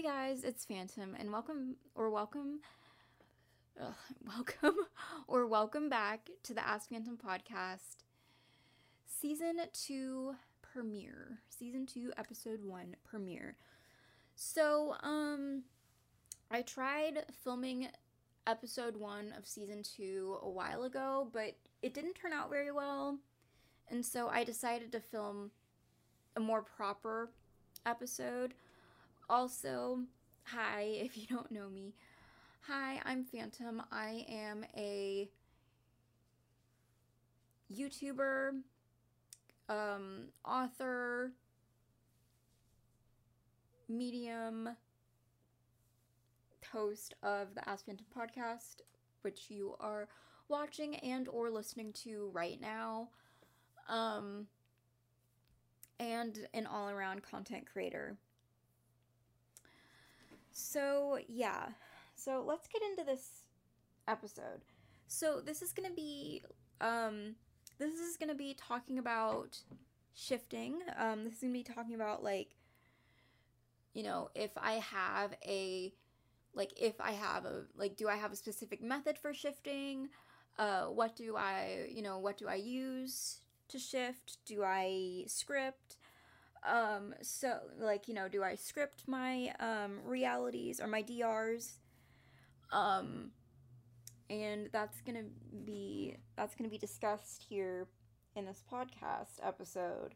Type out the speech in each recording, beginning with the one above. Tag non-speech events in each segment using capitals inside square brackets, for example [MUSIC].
Hey guys, it's Phantom, and welcome or welcome, ugh, [LAUGHS] welcome or welcome back to the Ask Phantom podcast, season two premiere, season two, episode one premiere. So, um, I tried filming episode one of season two a while ago, but it didn't turn out very well, and so I decided to film a more proper episode also, hi, if you don't know me. Hi, I'm Phantom. I am a YouTuber, um, author, medium, host of the Ask Phantom podcast, which you are watching and or listening to right now. Um, and an all-around content creator. So, yeah. So, let's get into this episode. So, this is going to be um this is going to be talking about shifting. Um this is going to be talking about like you know, if I have a like if I have a like do I have a specific method for shifting? Uh what do I, you know, what do I use to shift? Do I script? Um, so like, you know, do I script my um realities or my DRs? Um and that's to be that's to be discussed here in this podcast episode.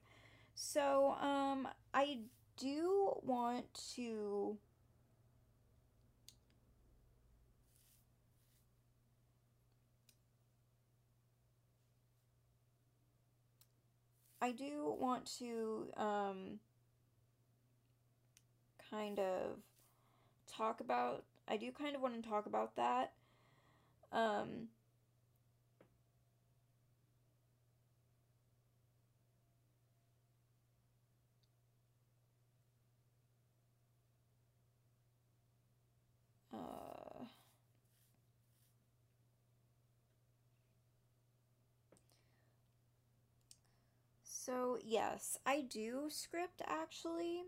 So, um I do want to I do want to um, kind of talk about. I do kind of want to talk about that. Um, So, yes, I do script actually.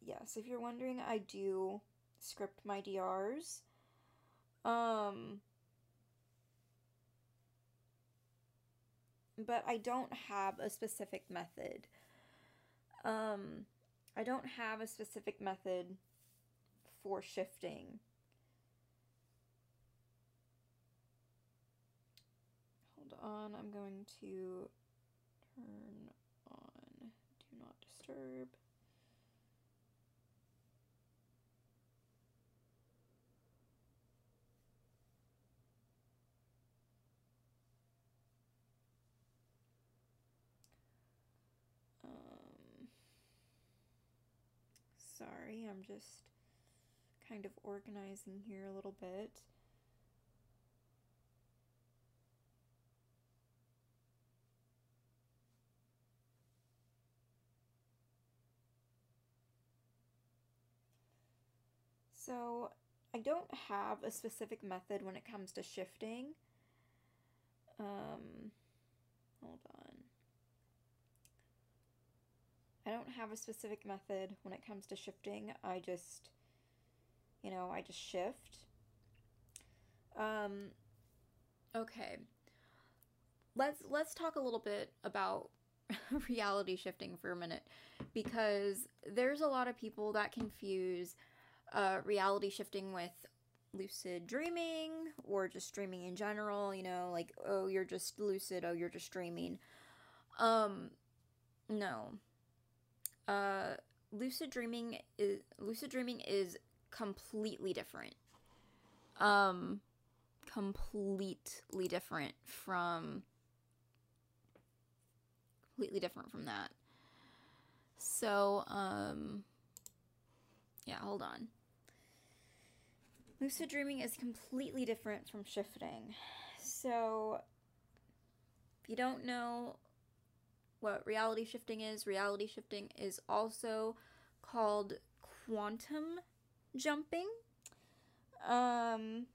Yes, if you're wondering, I do script my DRs. Um but I don't have a specific method. Um I don't have a specific method for shifting. Hold on, I'm going to turn on Do Not Disturb. Um, sorry, I'm just kind of organizing here a little bit. So, I don't have a specific method when it comes to shifting. Um, hold on. I don't have a specific method when it comes to shifting. I just you know, I just shift. Um okay. Let's let's talk a little bit about [LAUGHS] reality shifting for a minute because there's a lot of people that confuse uh, reality shifting with lucid dreaming or just dreaming in general you know like oh you're just lucid oh you're just dreaming um no uh lucid dreaming is lucid dreaming is completely different. Um completely different from completely different from that. So, um yeah, hold on. Lucid dreaming is completely different from shifting. So, if you don't know what reality shifting is, reality shifting is also called quantum jumping. Um,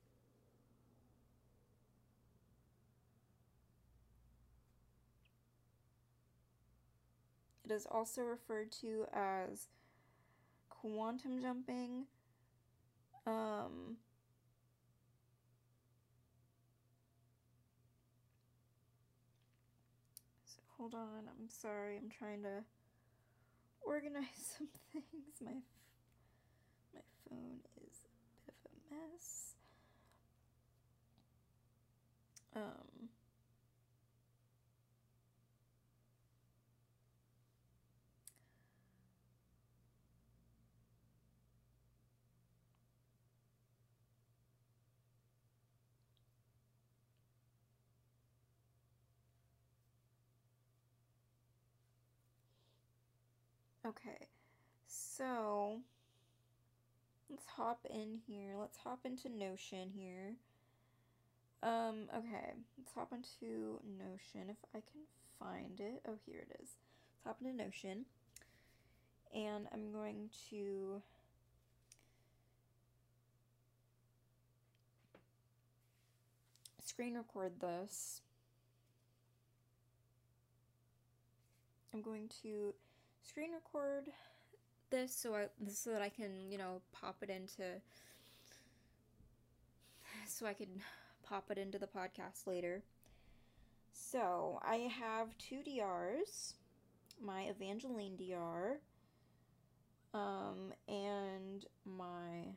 it is also referred to as quantum jumping. Um, so hold on, I'm sorry, I'm trying to organize [LAUGHS] some things. My phone is a bit of a mess. Um Okay, so let's hop in here. Let's hop into Notion here. Um, okay, let's hop into Notion if I can find it. Oh, here it is. Let's hop into Notion. And I'm going to screen record this. I'm going to screen record this so I so that I can you know pop it into so I can pop it into the podcast later. So I have two DRs, my Evangeline DR, um, and my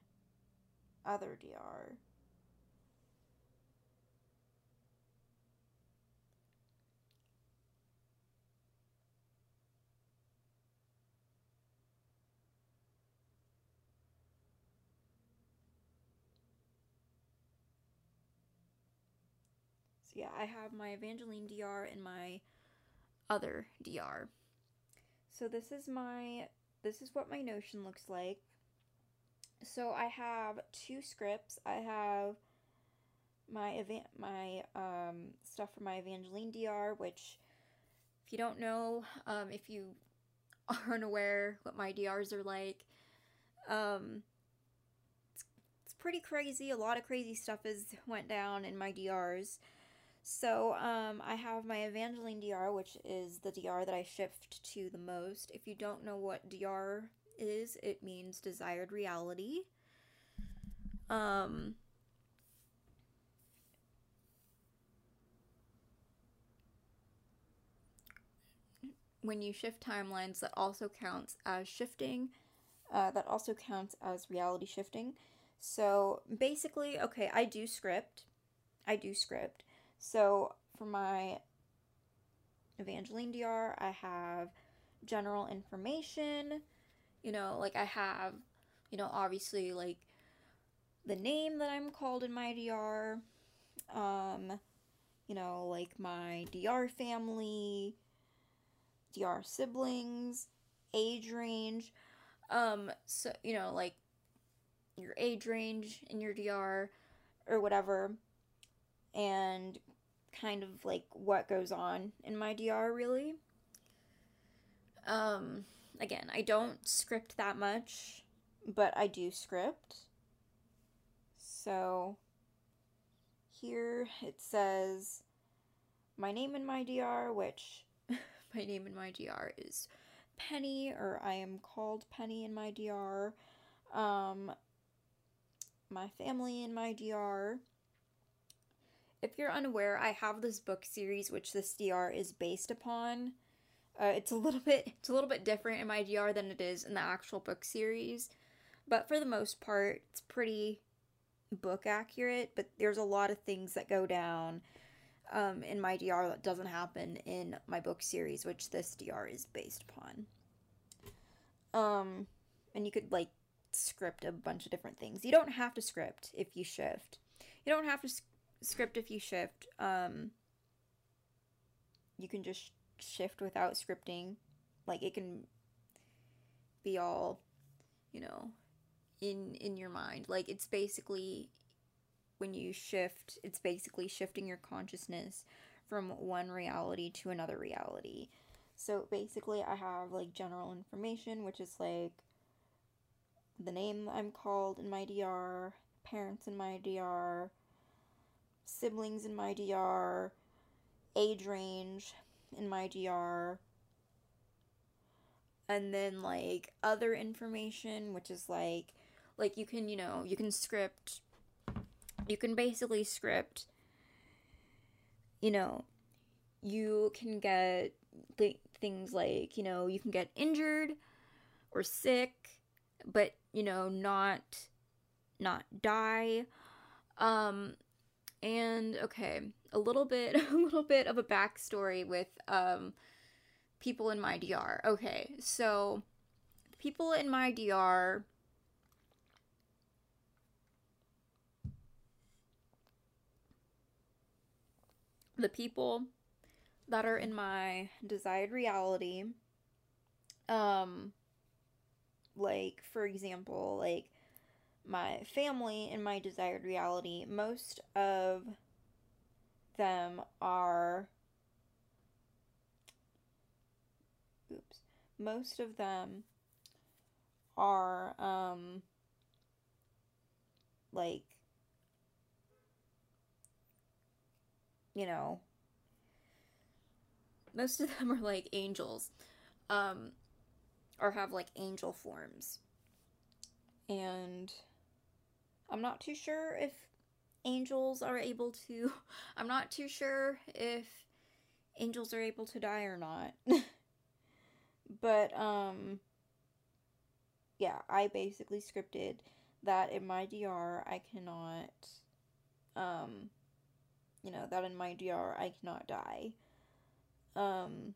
other DR. So yeah, I have my Evangeline DR and my other DR. So this is my this is what my Notion looks like. So I have two scripts. I have my event my um, stuff for my Evangeline DR, which if you don't know, um, if you [LAUGHS] aren't aware what my DRs are like, um, it's, it's pretty crazy. A lot of crazy stuff has went down in my DRs. So um, I have my Evangeline DR, which is the DR that I shift to the most. If you don't know what DR is, it means desired reality. Um, when you shift timelines, that also counts as shifting. Uh, that also counts as reality shifting. So basically, okay, I do script. I do script. So for my Evangeline DR, I have general information. You know, like I have, you know, obviously like the name that I'm called in my DR. Um, you know, like my DR family, DR siblings, age range. Um, so you know, like your age range in your DR or whatever. And kind of like what goes on in my DR really. Um again, I don't script that much, but I do script. So here it says my name in my DR, which [LAUGHS] my name in my DR is Penny, or I am called Penny in my DR. Um, my family in my DR if you're unaware, I have this book series which this DR is based upon. Uh, it's a little [LAUGHS] bit it's a little bit different in my DR than it is in the actual book series, but for the most part, it's pretty book accurate. But there's a lot of things that go down um, in my DR that doesn't happen in my book series, which this DR is based upon. Um, and you could like script a bunch of different things. You don't have to script if you shift. You don't have to script if you shift. Um, you can just shift without scripting. Like it can be all, you know, in in your mind. Like it's basically when you shift, it's basically shifting your consciousness from one reality to another reality. So basically, I have like general information, which is like the name I'm called in my DR, parents in my DR, siblings in my DR, age range in my DR, and then like other information which is like like you can you know you can script you can basically script you know you can get th- things like you know you can get injured or sick but you know not not die um and okay a little bit [LAUGHS] a little bit of a backstory with um people in my DR. Okay, so people in my DR the people that are in my desired reality um like for example like my family in my desired reality most of them are oops most of them are um like you know most of them are like angels um or have like angel forms. And i'm not too sure if angels are able to [LAUGHS] i'm not too sure if angels are able to die or not [LAUGHS] but um yeah, I basically scripted that in my DR I cannot um you know, that in my DR I cannot die. Um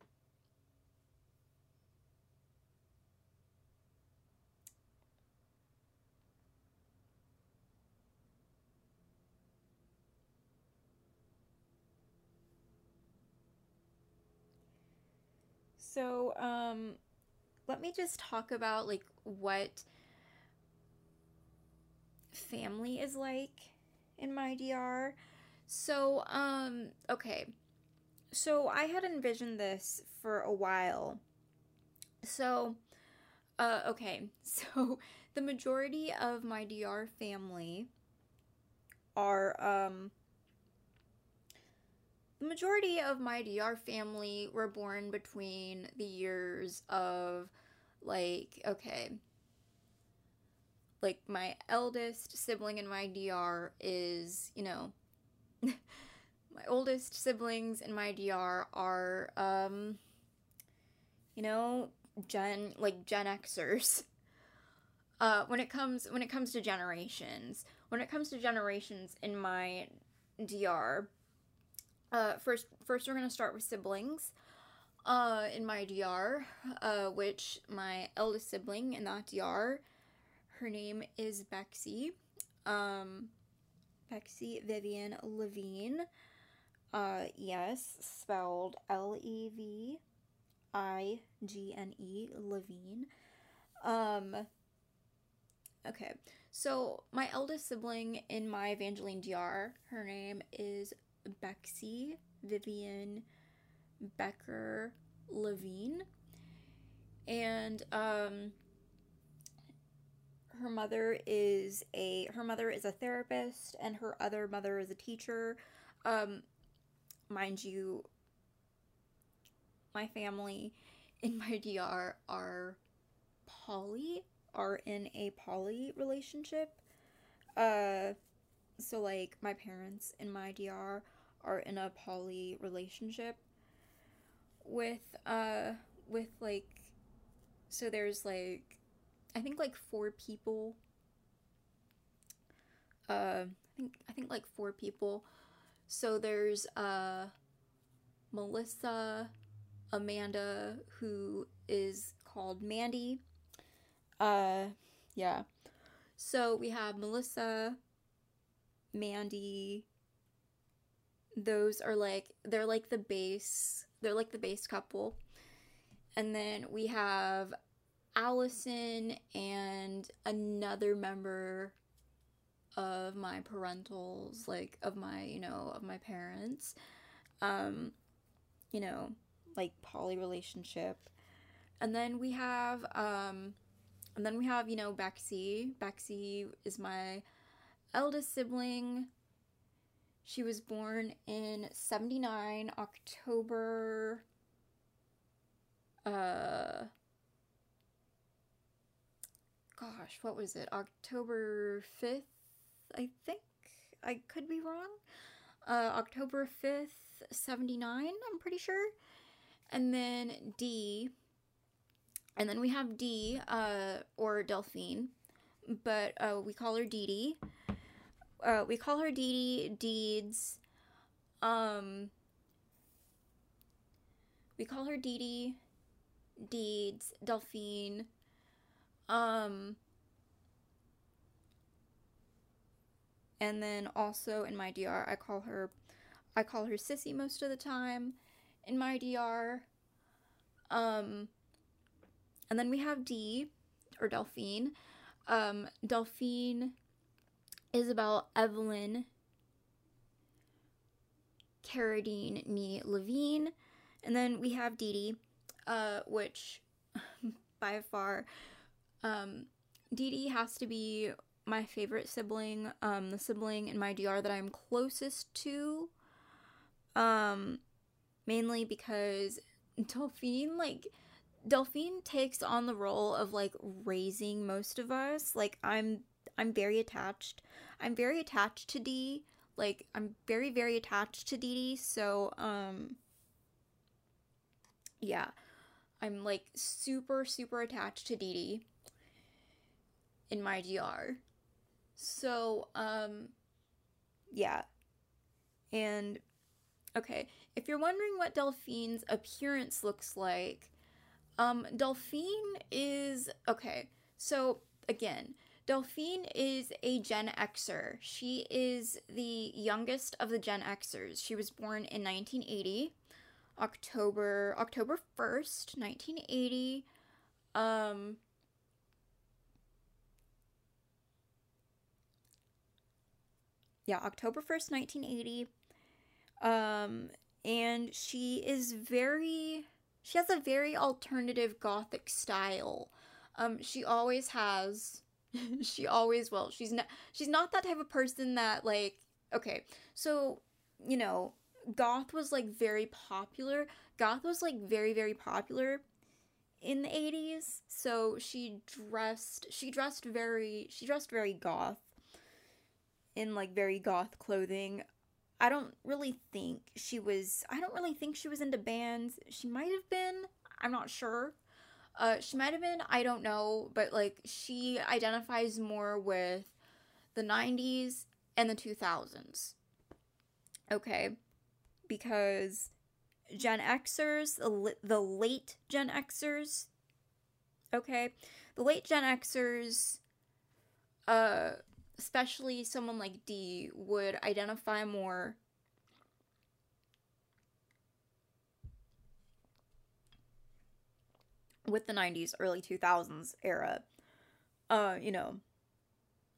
So, um, let me just talk about like what family is like in my DR. So, um, okay. So I had envisioned this for a while. So, uh, okay. [LAUGHS] So the majority of my DR family are, um, the majority of my DR family were born between the years of, like, okay, like my eldest sibling in my DR is, you know, [LAUGHS] my oldest siblings in my DR are, um, you know, gen like Gen Xers. [LAUGHS] Uh, when it comes when it comes to generations, when it comes to generations in my DR, uh, first, first we're gonna start with siblings. Uh, in my DR, uh, which my eldest sibling in that DR, her name is Bexy. Um, Bexy Vivian Levigne. Uh, yes, spelled L E V I G N E Levigne. Um, okay, so my eldest sibling in my Evangeline DR, her name is Bexy Vivian Becker Levigne. And um her mother is a her mother is a therapist and her other mother is a teacher. Um mind you my family in my [LAUGHS] DR are poly are in a poly relationship. Uh so like my parents in my DR are in a poly relationship with uh with like so there's like I think like four people uh I think I think like four people. So there's uh Melissa, Amanda who is called Mandy. Uh yeah. So we have Melissa, Mandy, those are like they're like the base they're like the base couple. And then we have allison and another member of my parentals like of my you know of my parents. Um you know like poly relationship. And then we have um and then we have you know bexy. Bexy is my eldest sibling she was born in 79, October. Uh, gosh, what was it? October 5th, I think. I could be wrong. Uh, October 5th, 79, I'm pretty sure. And then D. And then we have D, uh, or Delphine, but uh, we call her Dee Dee. Uh, we call her Dee Dee Deeds. Um, we call her Dee Dee Deeds, Delphine. Um, and then also in my DR, I call her, I call her Sissy most of the time. In my DR, um, and then we have D, or Delphine. Um, Delphine, Isabel, Evelyn, Carradine, Nee, Levigne, and then we have Dee Dee, uh, which [LAUGHS] by far um, Dee Dee has to be my favorite sibling, um, the sibling in my DR that I'm closest to. Um, mainly because [LAUGHS] Delphine, like, Delphine takes on the role of like raising most of us. Like, I'm, I'm very attached. I'm very attached to Dee. Like, I'm very, very attached to Dee Dee. So, um, yeah, I'm like super, super attached to Dee Dee in my DR. So, um, yeah. And, okay, if you're wondering what Delphine's appearance looks like, um, Delphine is, okay, so again, Delphine is a Gen Xer. She is the youngest of the Gen Xers. She was born in 1980, October October 1st, 1980. Um yeah, October 1st, 1980. Um, and she is very, she has a very alternative gothic style. Um, she always has, [LAUGHS] she always will. She's not, she's not that type of person that, like, okay, so, you know, goth was like very popular. Goth was like very, very popular in the 80s. So she dressed, she dressed very, she dressed very goth in like very goth clothing. I don't really think she was I don't really think she was into bands. She might have been. I'm not sure. Uh been, I don't know, but like she identifies more with the 90s and the 2000s. Okay? Because Gen Xers, the, the late Gen Xers, okay? The late Gen Xers uh especially someone like D would identify more with the 90s early 2000s era uh you know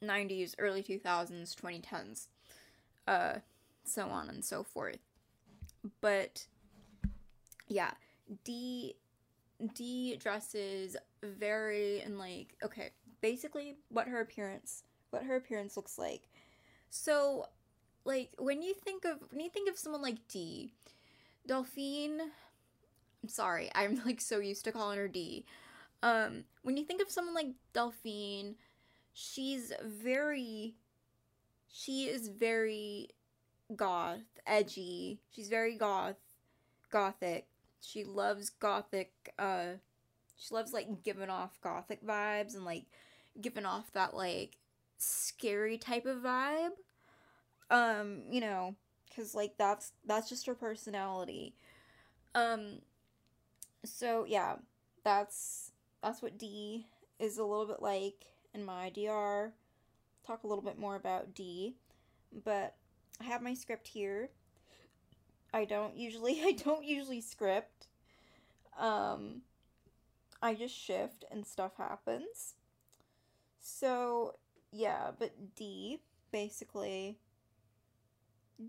90s early 2000s 2010s uh so on and so forth but yeah d d dresses very and like okay basically what her appearance what her appearance looks like. So, like when you think of when you think of someone like D, Delphine, I'm sorry, [LAUGHS] I'm like so used to calling her D. Um, when you think of someone like Delphine, she's very she is very goth, edgy. She's very goth, gothic. She loves gothic uh she loves like giving off gothic vibes and like giving off that like scary type of vibe. Um, you know, cuz like that's that's just her personality. Um so yeah, that's that's what D is a little bit like in my DR. Talk a little bit more about D, but I have my script here. I don't usually [LAUGHS] I don't usually script. Um I just shift and stuff happens. So, yeah, but D, basically,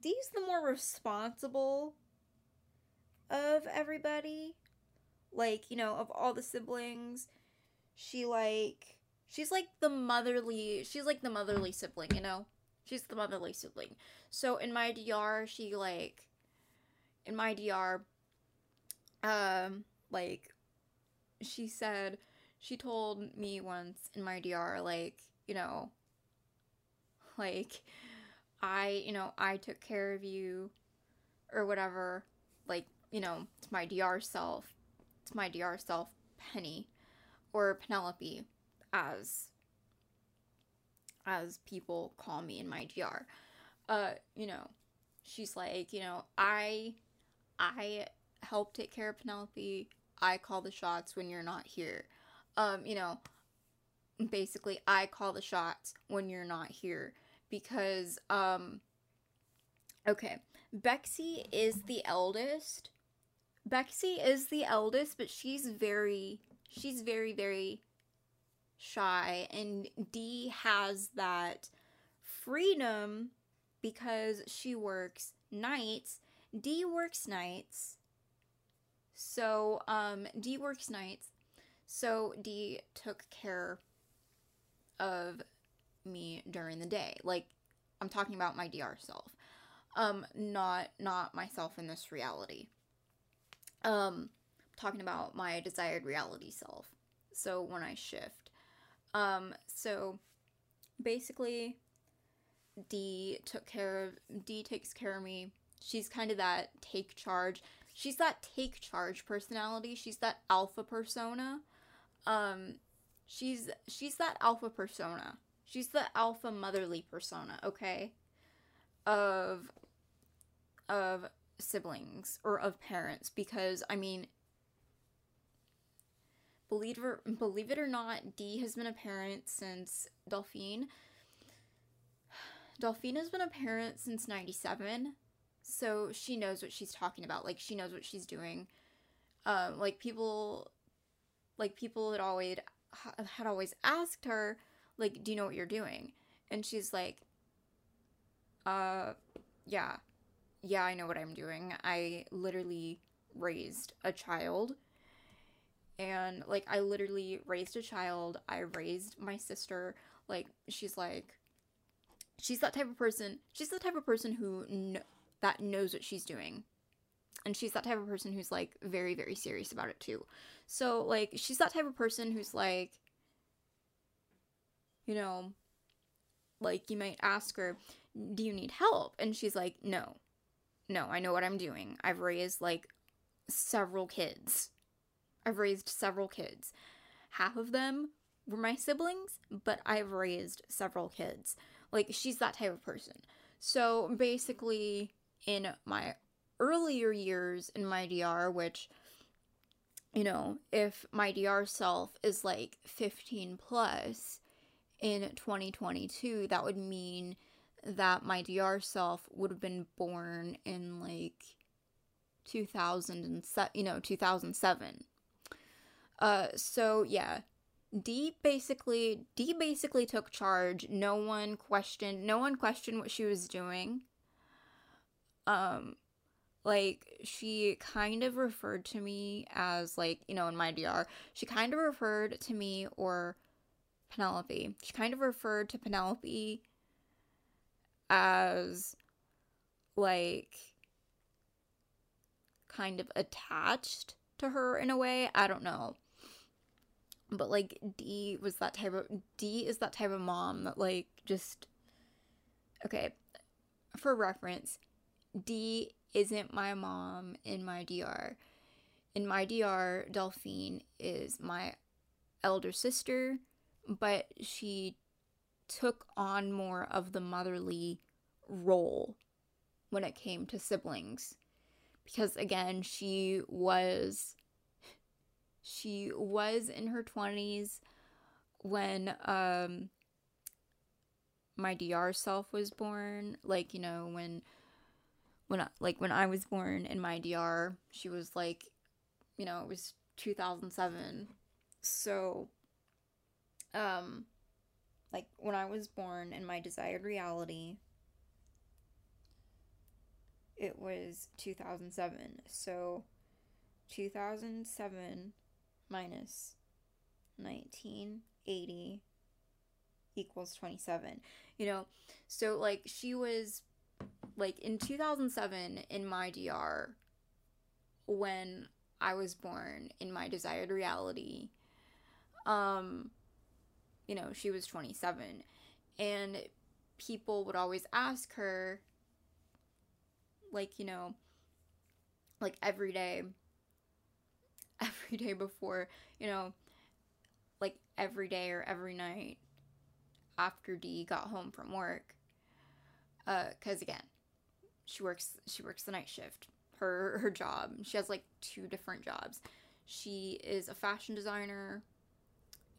D's the more responsible of everybody. Like, you know, of all the siblings, she like she's like the motherly she's like the motherly sibling, you know? She's the motherly sibling. So in my DR, she like in my DR um like she said she told me once in my DR, like, you know, like, I, you know, I took care of you or whatever. Like, you know, it's my DR self. My DR self, Penny or Penelope, as as people call me in my DR. Uh, you know, she's like, you know, I I help take care of Penelope. I call the shots when you're not here. Um, you know, basically I call the shots when you're not here because um okay, Bexy is the eldest. Bexy is the eldest, but she's very she's very very shy and Dee has that freedom because she works nights. Dee works nights. So, um, Dee works nights. So, Dee took care of me during the day. Like, I'm talking about my DR self. Um, not not myself in this reality. Um, talking about my desired reality self. So when I shift. Um, so basically D took care of D takes care of me. She's kind of that take charge. She's that take charge personality. She's that alpha persona. Um she's she's that alpha persona. She's the alpha motherly persona, okay? Of of siblings or of parents because I mean believe it, believe it or not, Dee has been a parent since Delphine Delphine has been a parent since 97, so she knows what she's talking about. Like, she knows what she's doing. Um, like, people, like, people had always, had always asked her, like, do you know what you're doing? And she's like, uh, yeah. Yeah, I know what I'm doing. I literally raised a child. And, like, I literally raised a child. I raised my sister. Like, she's like, she's that type of person. She's the type of person who kn- that knows what she's doing. And she's that type of person who's like very very serious about it too. So like she's that type of person who's like you know like you might ask her, "Do you need help?" And she's like, "No. No, I know what I'm doing. I've raised like several kids. I've raised several kids. Half of them were my siblings, but I've raised several kids. Like she's that type of person. So basically in my earlier years in my DR, which you know, if my DR self is like 15 plus in 2022, that would mean that my DR self would have been born in like 2007, you know, 2007. Uh so yeah, Dee basically Dee basically took charge. No one questioned no one questioned what she was doing. Um like she kind of referred to me as like, you know, in my DR, she kind of referred to me or Penelope. She kind of referred to Penelope as like kind of attached to her in a way. I don't know but like D was that type of D is that type of mom that like just okay for reference D isn't my mom in my DR in my DR Delphine is my elder sister but she took on more of the motherly role when it came to siblings because again she was she was in her 20s when um my DR self was born, like, you know, when when I, like when I was born in my DR, she was like, you know, it was 2007. So um like when I was born in my desired reality, it was 2007. So 2007 minus 1980 equals 27. You know, so like she was like in 2007 in my DR when I was born in my desired reality. um, you know, she was 27. And people would always ask her, like, you know, like every day, [LAUGHS] every day before, you know, like every day or every night after Dee got home from work. Uh, cause again, she works she works the night shift. Her her job. She has like two different jobs. She is a fashion designer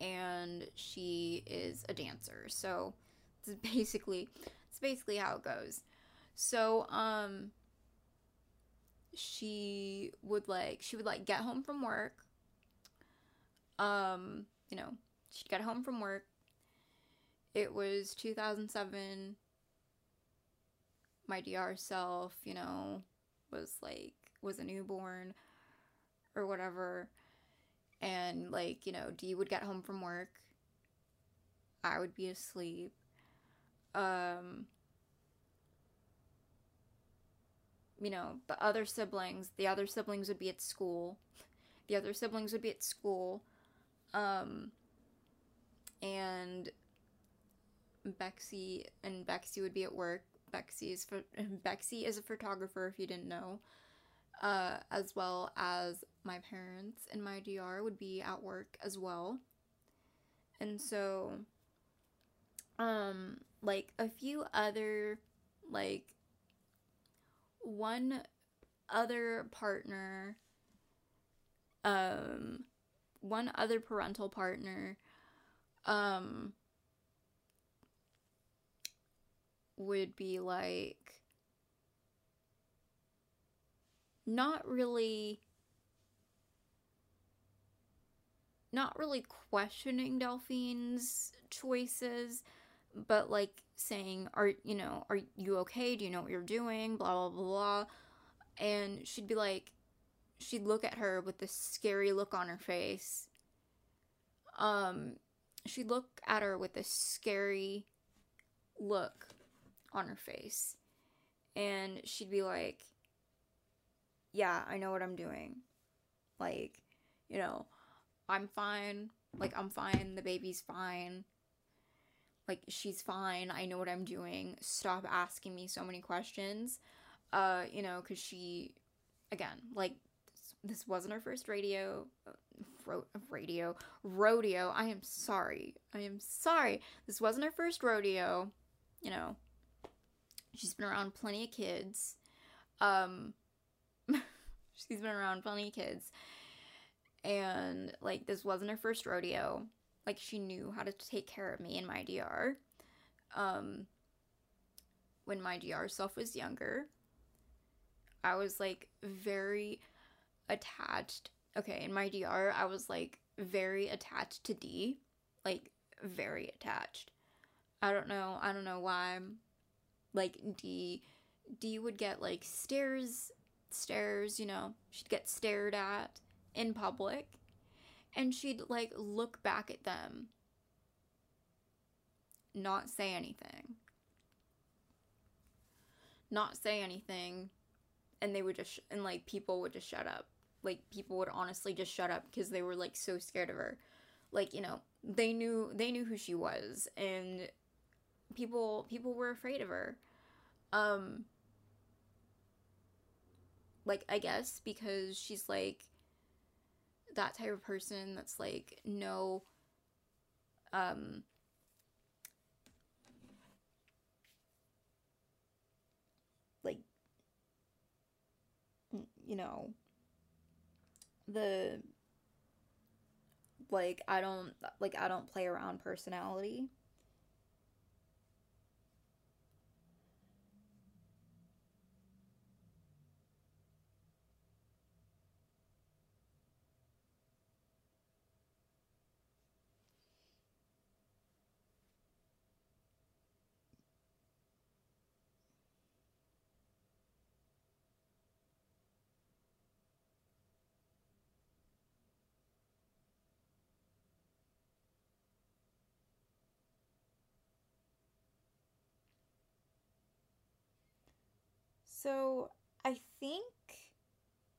and she is a dancer. So it's basically it's basically how it goes. So um she would like she would like get home from work. Um, you know, she'd get home from work. It was 2007. My DR self, you know, was like was a newborn or whatever and like you know dee would get home from work. I would be asleep. Um you know the other siblings the other siblings would be at school. The other siblings would be at school. Um and Bexy and Bexy would be at work. Bexy is for [LAUGHS] Bexy is a photographer if you didn't know uh, as well as my parents and my DR would be at work as well. And so, um, like a few other, like, one other partner, um, one other parental partner, um, would be like not really not really questioning Delphine's choices, but like saying, Are you know, are you okay? Do you know what you're doing? Blah blah blah blah. And she'd be like she'd look at her with this scary look on her face. Um she'd look at her with this scary look on her face. And she'd be like, yeah, I know what I'm doing. Like, you know, I'm fine. Like, I'm fine. The baby's fine. Like, she's fine. I know what I'm doing. Stop asking me so many questions. Uh, you know, because she, again, like, this, wasn't her first radio. Uh, ro- radio. Rodeo. I am sorry. I am sorry. This wasn't her first rodeo. You know, she's been around plenty of kids. Um, She's been around plenty of kids. And like this wasn't her first rodeo. Like she knew how to take care of me and my DR. Um when my DR self was younger. I was like very attached. Okay, in my DR, I was like very attached to D. Like very attached. I don't know. I don't know why. Like D D would get like stares stares, you know, she'd get stared at in public and she'd like look back at them, not say anything. Not say anything, and they would just, sh- and like people would just shut up. Like people would honestly just shut up because they were like so scared of her. Like, you know, they knew they knew who she was and people people were afraid of her. Um like I guess because she's like that type of person that's like no um like you know the like I don't like I don't play around personality So I think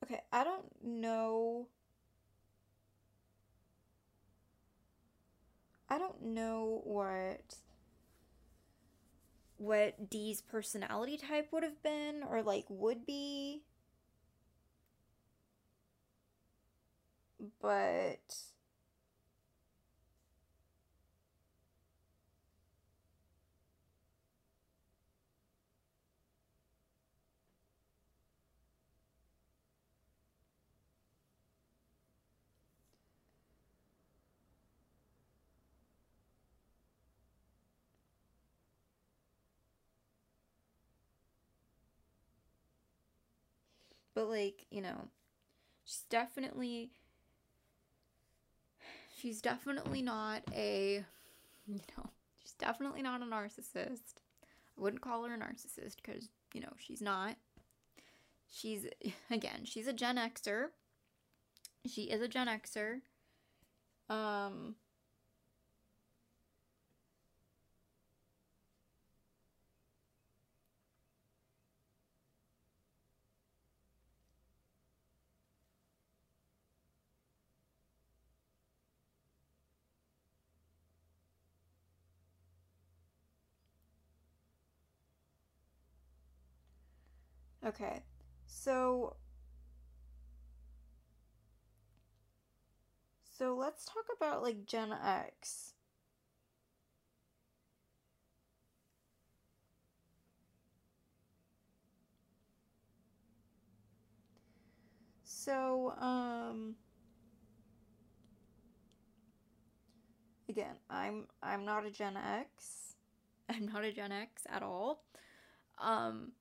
okay, I don't know I don't know what what Dee's personality type would have been or like would be. But but like you know she's definitely she's definitely not a [LAUGHS] you know she's definitely not a narcissist. I wouldn't call her a narcissist because you know she's not. She's [LAUGHS] again she's a gen xer. She is a gen xer. Um Okay. So So let's talk about like Gen X. So, um again, I'm I'm not a Gen X. [LAUGHS] I'm not a Gen X at all. Um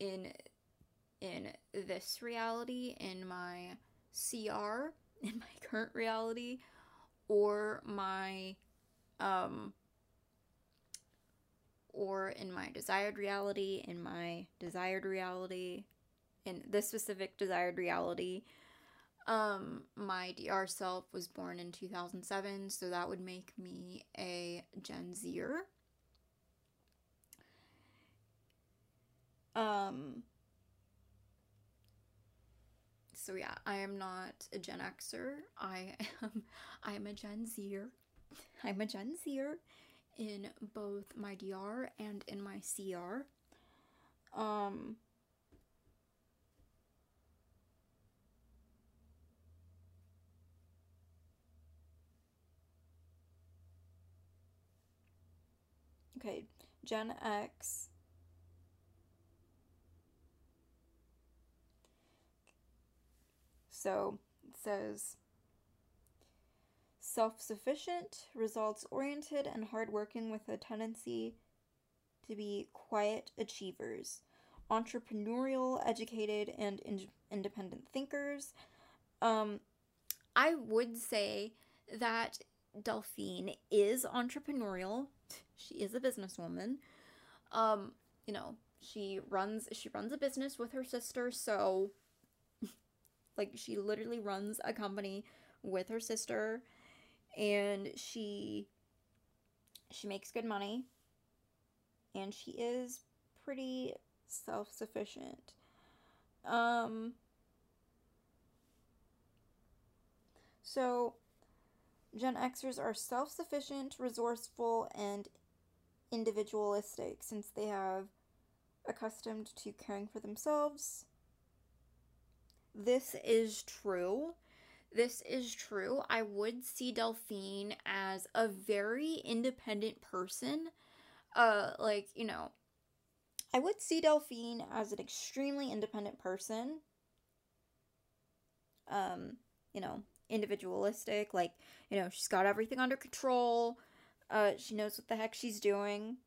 in in this reality in my CR [LAUGHS] in my current reality or my um or in my desired reality in my desired reality in this specific desired reality. Um my dr self was born in 2007 so that would make me a gen zer Um so yeah, I am not a Gen Xer. I am [LAUGHS] I am a Gen Zer. [LAUGHS] I'm a Gen Zer in both my DR and in my CR. Um Okay, Gen X So it says self sufficient, results oriented, and hardworking with a tendency to be quiet achievers, entrepreneurial, educated, and in- independent thinkers. Um, I would say that Delphine is entrepreneurial. She is a businesswoman. Um, you know, she runs she runs a business with her sister, so like she literally runs a company with her sister and she she makes good money and she is pretty self-sufficient. Um so Gen Xers are self-sufficient, resourceful and individualistic since they have accustomed to caring for themselves this is true. This is true. I would see Delphine as a very independent person. Uh like, you know, I would see Delphine as an extremely independent person. Um, you know, individualistic, like, you know, she's got everything under control. Uh she knows what the heck she's doing.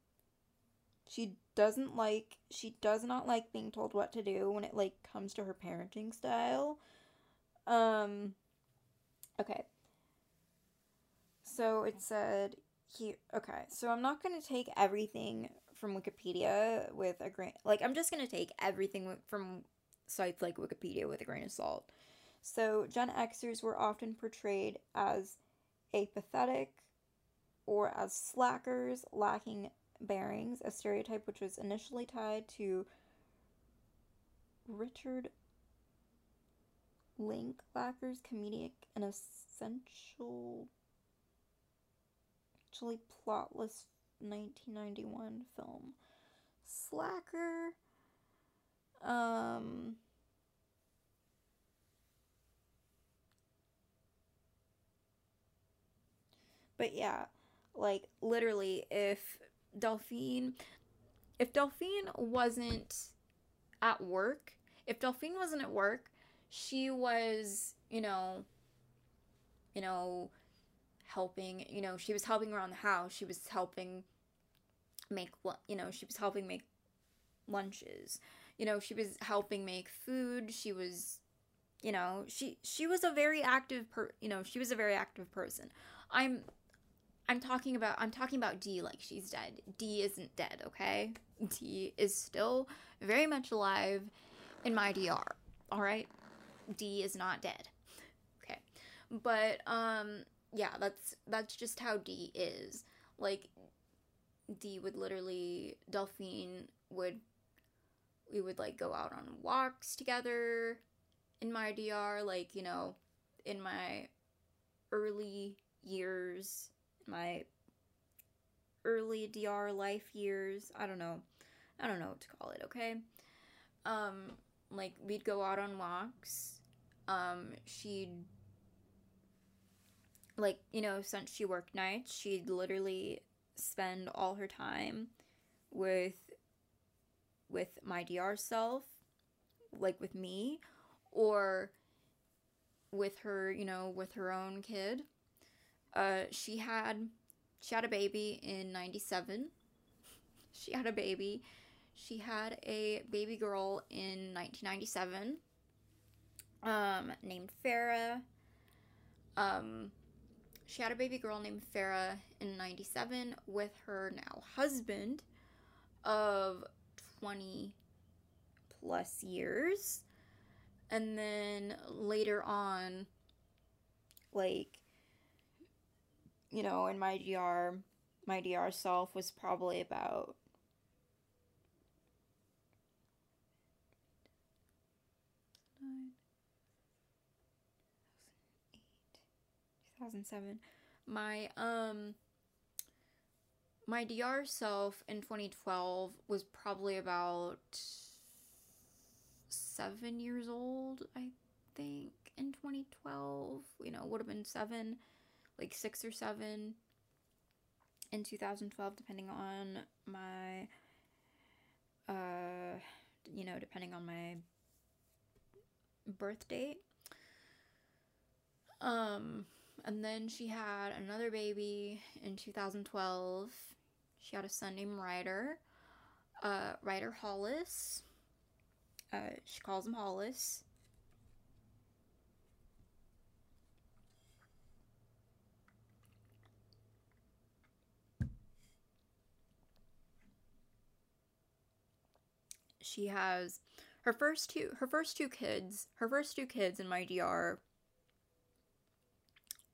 She doesn't like she does not like being told what to do when it like comes to her parenting style. Um okay. So it said he okay, so I'm not going to take everything from Wikipedia with a grain like I'm just going to take everything from sites like Wikipedia with a grain of salt. So Gen Xers were often portrayed as apathetic or as slackers, lacking bearings, a stereotype which was initially tied to Richard Linklater's comedic and essential, actually plotless 1991 film. Slacker. Um. But yeah, like literally, if Delphine, if Delphine wasn't at work, if Delphine wasn't at work, she was, you know, you know, helping, you know, she was helping around the house. She was helping make, you know, she was helping make lunches. You know, she was helping make food. She was, you know, she she was a very active per, you know, she was a very active person. I'm I'm talking about I'm talking about D like she's dead. D isn't dead, okay? D is still very much alive in my DR. All right? D is not dead. Okay. But um yeah, that's that's just how D is. Like D would literally Delphine would we would like go out on walks together in my DR like, you know, in my early years my early DR life years. I don't know. I don't know what to call it, okay? Um like we'd go out on walks. Um she'd like, you know, since she worked nights, she'd literally spend all her time with with my DR self, like with me, or with her, you know, with her own kid. Uh, she had she had a baby in 97 she had a baby. She had a baby girl in 1997 um, named farah. Um, she had a baby girl named farah in 97 with her now husband of 20 plus years. And then later on like you know, in my DR, my DR self was probably about Two thousand seven. My um my DR self in 2012 was probably about seven years old, I think, in 2012. You know, would have been seven like six or seven in 2012, depending on my, uh, you know, depending on my birth date. Um, and then she had another baby in 2012. She had a son named Ryder, uh, Ryder Hollis. Uh, she calls him Hollis. She has her first two her first two kids her first two kids in my DR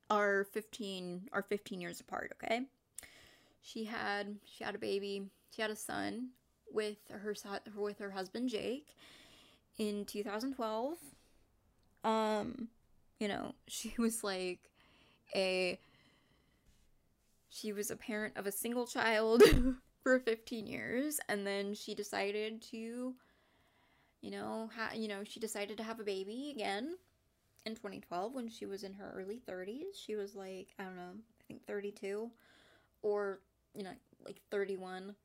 are 15 are 15 years apart okay? She had she had a baby she had a son with her with her husband Jake in 2012 um you know [LAUGHS] she was like a she was a parent of a single child [LAUGHS] for 15 years and then she decided to you know ha- you know she decided to have a baby again in 2012 when she was in her early 30s she was like i don't know i think 32 or you know like 31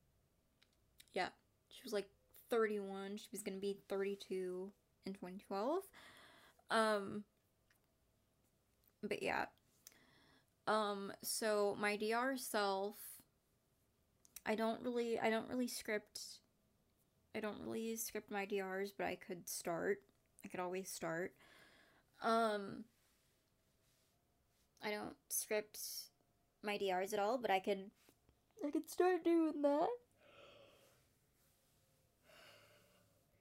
yeah she was like 31 she was going to be 32 in 2012 um but yeah. Um so my dr self I don't really I don't really script I don't really script my DRs, but I could start. I could always start. Um I don't script my DRs at all, but I could I could start doing that.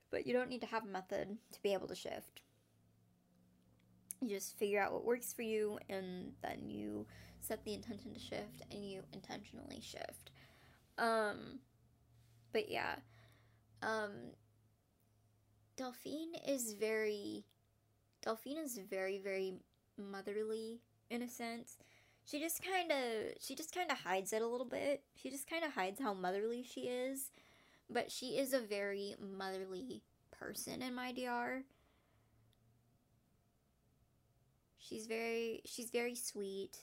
But you don't need to have a method to be able to shift. You just figure out what works for you and then you set the intention to shift and you intentionally shift. Um, but yeah, um, Delphine is very Delphine is very, very motherly in a sense. She just kind of she just kind of hides it a little bit. She just kind of hides how motherly she is, but she is a very motherly person in my DR. She's very she's very sweet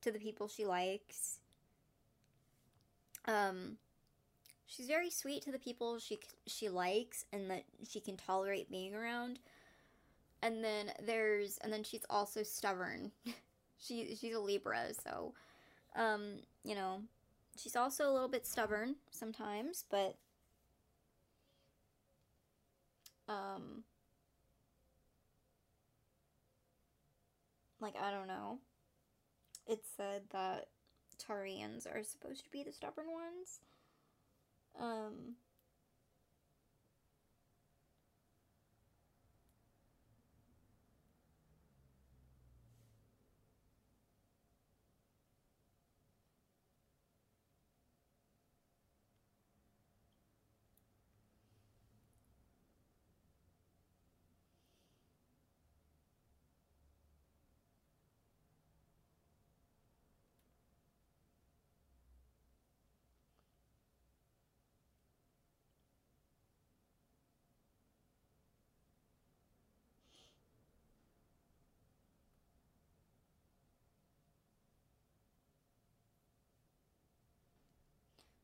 to the people she likes. Um she's very sweet to the people she she likes and that she can tolerate being around. And then there's and then she's also stubborn. [LAUGHS] she she's a Libra, so um, you know, she's also a little bit stubborn sometimes, but um like I don't know. It said that Taurians are supposed to be the stubborn ones. Um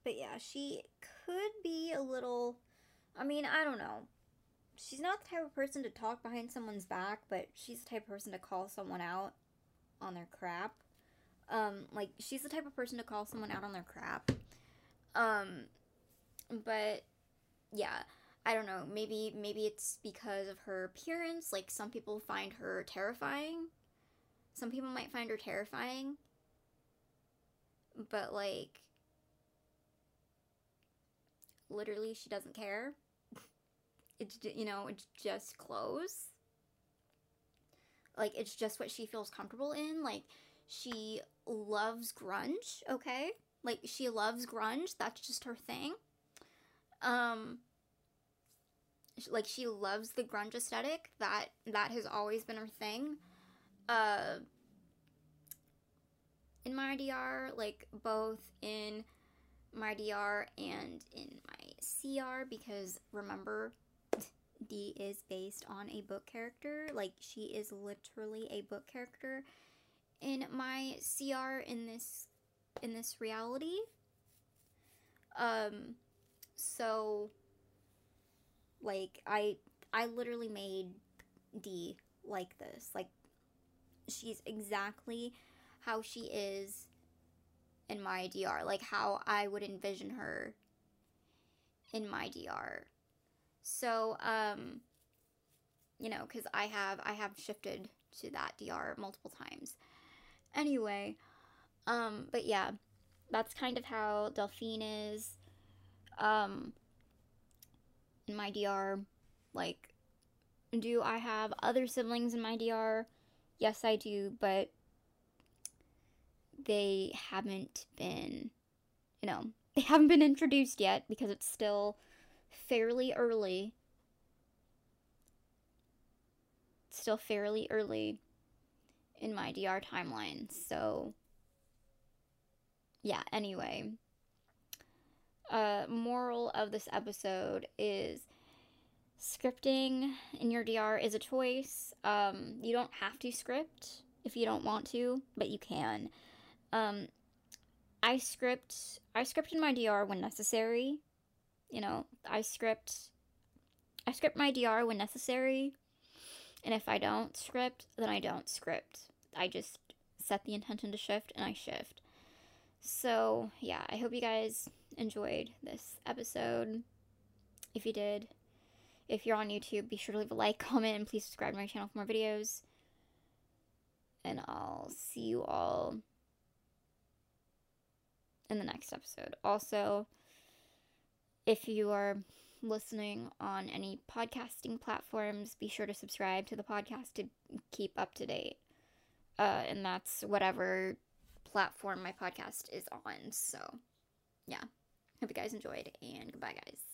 But yeah, she could be a little. I mean, I don't know. She's not the type of person to talk behind someone's back, but she's the type of person to call someone out on their crap. Um, like she's the type of person to call someone out on their crap. Um, but yeah, I don't know. Maybe maybe it's because of her appearance. Like some people find her terrifying. Some people might find her terrifying. But like literally she doesn't care. It's you know, it's just clothes. Like it's just what she feels comfortable in. Like she loves grunge, okay? Like she loves grunge. That's just her thing. Um like she loves the grunge aesthetic. That that has always been her thing. Uh in my DR, like both in my DR and in my CR because remember [LAUGHS] D is based on a book character. Like she is literally a book character in my CR in this in this reality. Um so like I I literally made D like this. Like she's exactly how she is in my DR, like how I would envision her in my DR. So, um, you know, because I have I have shifted to that DR multiple times. Anyway, um, but yeah, that's kind of how Delphine is. Um, in my DR, like, do I have other siblings in my DR? Yes, I do, but they haven't been, you know, they haven't been introduced yet because it's still fairly early. still fairly early in my DR timeline. So, yeah, anyway. Uh, moral of this episode is scripting in your DR is a choice. Um, you don't have to script if you don't want to, but you can. Um, I script I script in my DR when necessary. You know, I script I script my DR when necessary. And if I don't script, then I don't script. I just set the intention to shift and I shift. So, yeah, I hope you guys enjoyed this episode. If you did, if you're on YouTube, be sure to leave a like, [LAUGHS] comment, and please subscribe to my channel for more videos. And I'll see you all in the next episode. Also, if you are listening on any podcasting platforms, be sure to subscribe to the podcast to keep up to date. Uh, and that's whatever platform my podcast is on. So, yeah. Hope you guys enjoyed, and goodbye, guys.